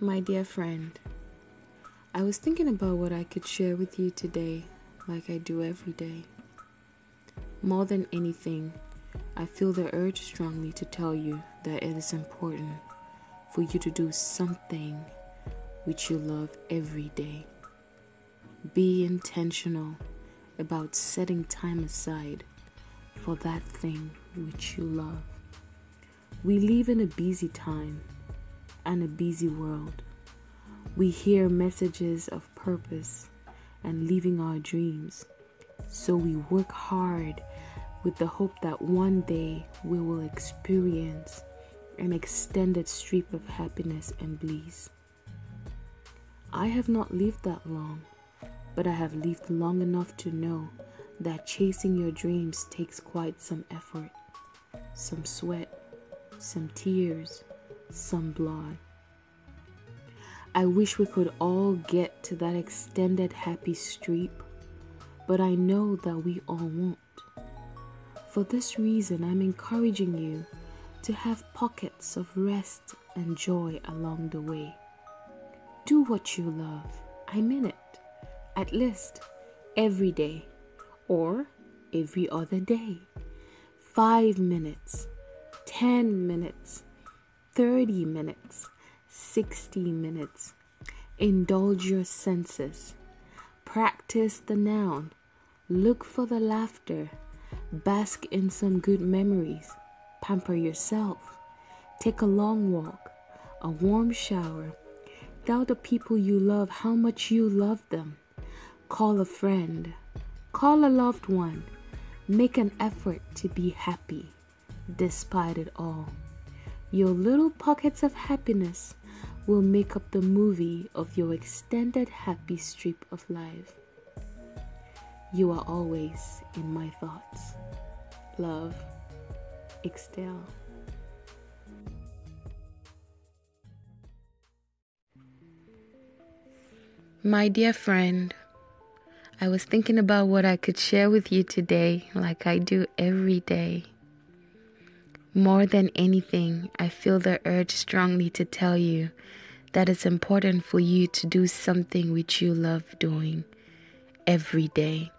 My dear friend, I was thinking about what I could share with you today, like I do every day. More than anything, I feel the urge strongly to tell you that it is important for you to do something which you love every day. Be intentional about setting time aside for that thing which you love. We live in a busy time and a busy world. We hear messages of purpose and living our dreams. So we work hard with the hope that one day we will experience an extended streak of happiness and bliss. I have not lived that long, but I have lived long enough to know that chasing your dreams takes quite some effort, some sweat, some tears, some blood. I wish we could all get to that extended happy streak, but I know that we all won't. For this reason, I'm encouraging you to have pockets of rest and joy along the way. Do what you love. I mean it. At least every day or every other day. Five minutes, 10 minutes, 30 minutes, 60 minutes. Indulge your senses. Practice the noun. Look for the laughter. Bask in some good memories. Pamper yourself. Take a long walk, a warm shower. Tell the people you love how much you love them. Call a friend. Call a loved one. Make an effort to be happy despite it all. Your little pockets of happiness will make up the movie of your extended happy strip of life. You are always in my thoughts. Love, Ixtel. My dear friend, I was thinking about what I could share with you today, like I do every day. More than anything, I feel the urge strongly to tell you that it's important for you to do something which you love doing every day.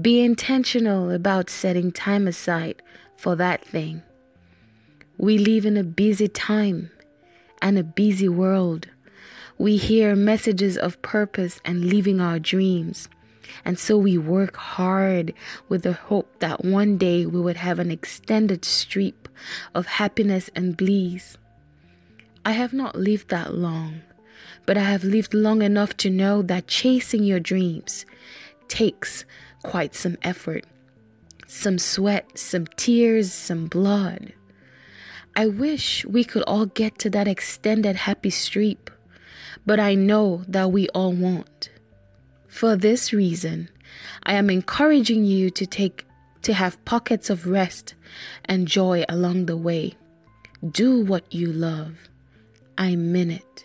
Be intentional about setting time aside for that thing. We live in a busy time and a busy world. We hear messages of purpose and living our dreams. And so we work hard with the hope that one day we would have an extended streak of happiness and bliss. I have not lived that long, but I have lived long enough to know that chasing your dreams takes quite some effort, some sweat, some tears, some blood. I wish we could all get to that extended happy streak, but I know that we all won't. For this reason, I am encouraging you to take to have pockets of rest and joy along the way. Do what you love. I mean it.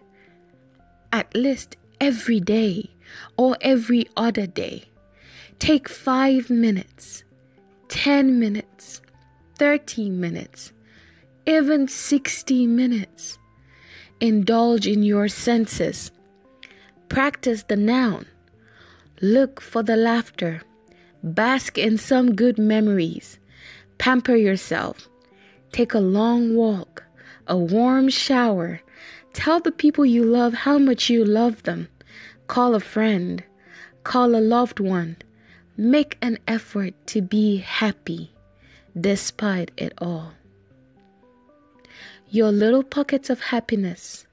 At least every day or every other day. Take five minutes, 10 minutes, 30 minutes, even 60 minutes. Indulge in your senses. Practice the noun Look for the laughter. Bask in some good memories. Pamper yourself. Take a long walk, a warm shower. Tell the people you love how much you love them. Call a friend. Call a loved one. Make an effort to be happy despite it all. Your little pockets of happiness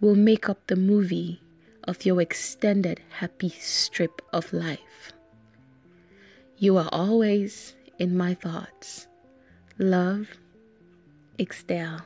will make up the movie of your extended happy strip of life. You are always in my thoughts. Love, Ixtel.